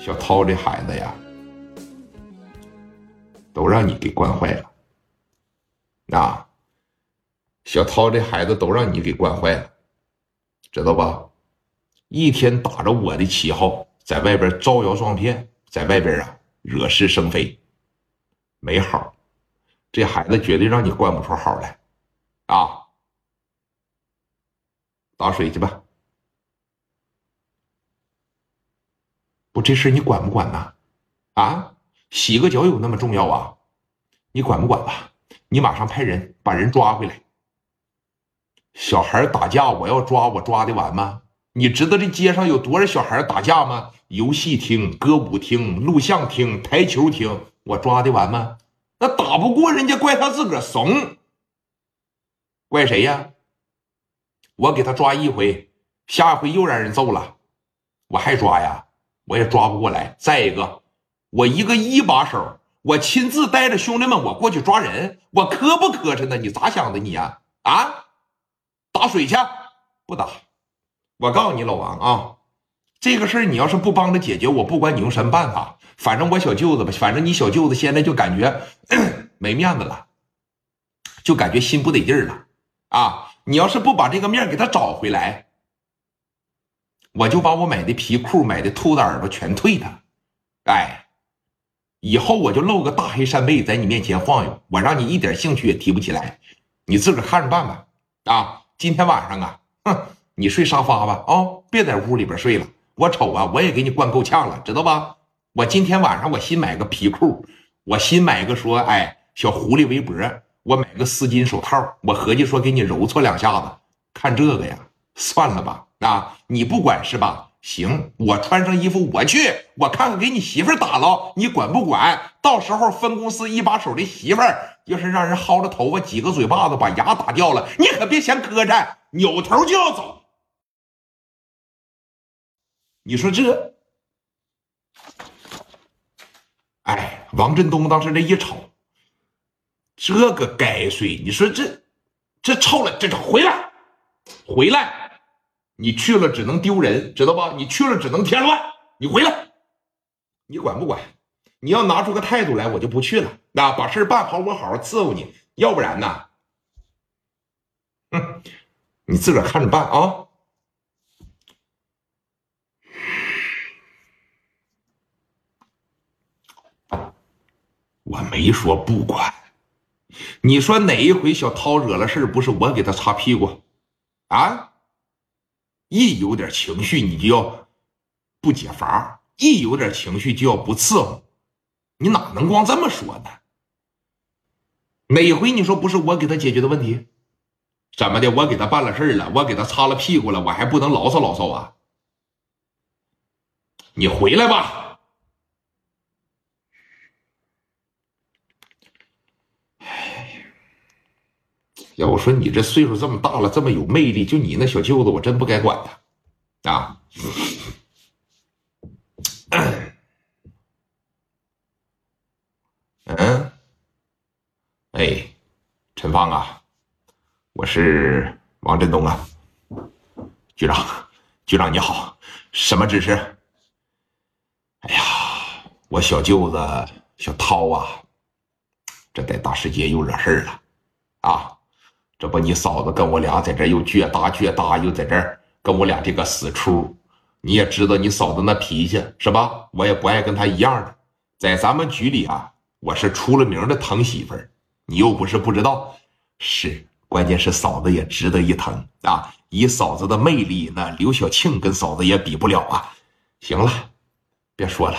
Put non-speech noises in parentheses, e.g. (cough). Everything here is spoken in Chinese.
小涛这孩子呀，都让你给惯坏了。啊，小涛这孩子都让你给惯坏了，知道吧？一天打着我的旗号，在外边招摇撞骗，在外边啊惹是生非，没好。这孩子绝对让你惯不出好来，啊！打水去吧。不，这事你管不管呢？啊，洗个脚有那么重要啊？你管不管吧？你马上派人把人抓回来。小孩打架，我要抓，我抓得完吗？你知道这街上有多少小孩打架吗？游戏厅、歌舞厅、录像厅、台球厅，我抓得完吗？那打不过人家，怪他自个儿怂，怪谁呀？我给他抓一回，下回又让人揍了，我还抓呀？我也抓不过来。再一个，我一个一把手，我亲自带着兄弟们，我过去抓人，我磕不磕碜呢？你咋想的你呀？啊？打水去？不打。我告诉你，老王啊，这个事儿你要是不帮着解决，我不管你用什么办法。反正我小舅子吧，反正你小舅子现在就感觉 (clears throat) 没面子了，就感觉心不得劲儿了啊！你要是不把这个面给他找回来，我就把我买的皮裤、买的兔子耳朵全退他。哎，以后我就露个大黑扇贝在你面前晃悠，我让你一点兴趣也提不起来，你自个看着办吧。啊，今天晚上啊，哼，你睡沙发吧，啊，别在屋里边睡了。我瞅啊，我也给你灌够呛了，知道吧？我今天晚上我新买个皮裤，我新买个说哎小狐狸围脖，我买个丝巾手套，我合计说给你揉搓两下子，看这个呀，算了吧啊，你不管是吧？行，我穿上衣服我去，我看看给你媳妇打了，你管不管？到时候分公司一把手的媳妇儿，要是让人薅着头发几个嘴巴子把牙打掉了，你可别嫌磕碜，扭头就要走。你说这？哎，王振东当时这一瞅，这个该睡，你说这这臭了，这这回来，回来，你去了只能丢人，知道吧？你去了只能添乱，你回来，你管不管？你要拿出个态度来，我就不去了。那把事办好，我好好伺候你，要不然呢，哼，你自个儿看着办啊。我没说不管，你说哪一回小涛惹了事不是我给他擦屁股，啊？一有点情绪你就要不解乏，一有点情绪就要不伺候，你哪能光这么说呢？哪回你说不是我给他解决的问题？怎么的？我给他办了事了，我给他擦了屁股了，我还不能牢骚牢骚啊？你回来吧。要我说，你这岁数这么大了，这么有魅力，就你那小舅子，我真不该管他啊！嗯，哎，陈芳啊，我是王振东啊，局长，局长你好，什么指示？哎呀，我小舅子小涛啊，这在大世界又惹事儿了！这不，你嫂子跟我俩在这又倔搭倔搭，又在这跟我俩这个死出。你也知道你嫂子那脾气是吧？我也不爱跟她一样的。在咱们局里啊，我是出了名的疼媳妇儿。你又不是不知道，是关键是嫂子也值得一疼啊！以嫂子的魅力，那刘晓庆跟嫂子也比不了啊。行了，别说了，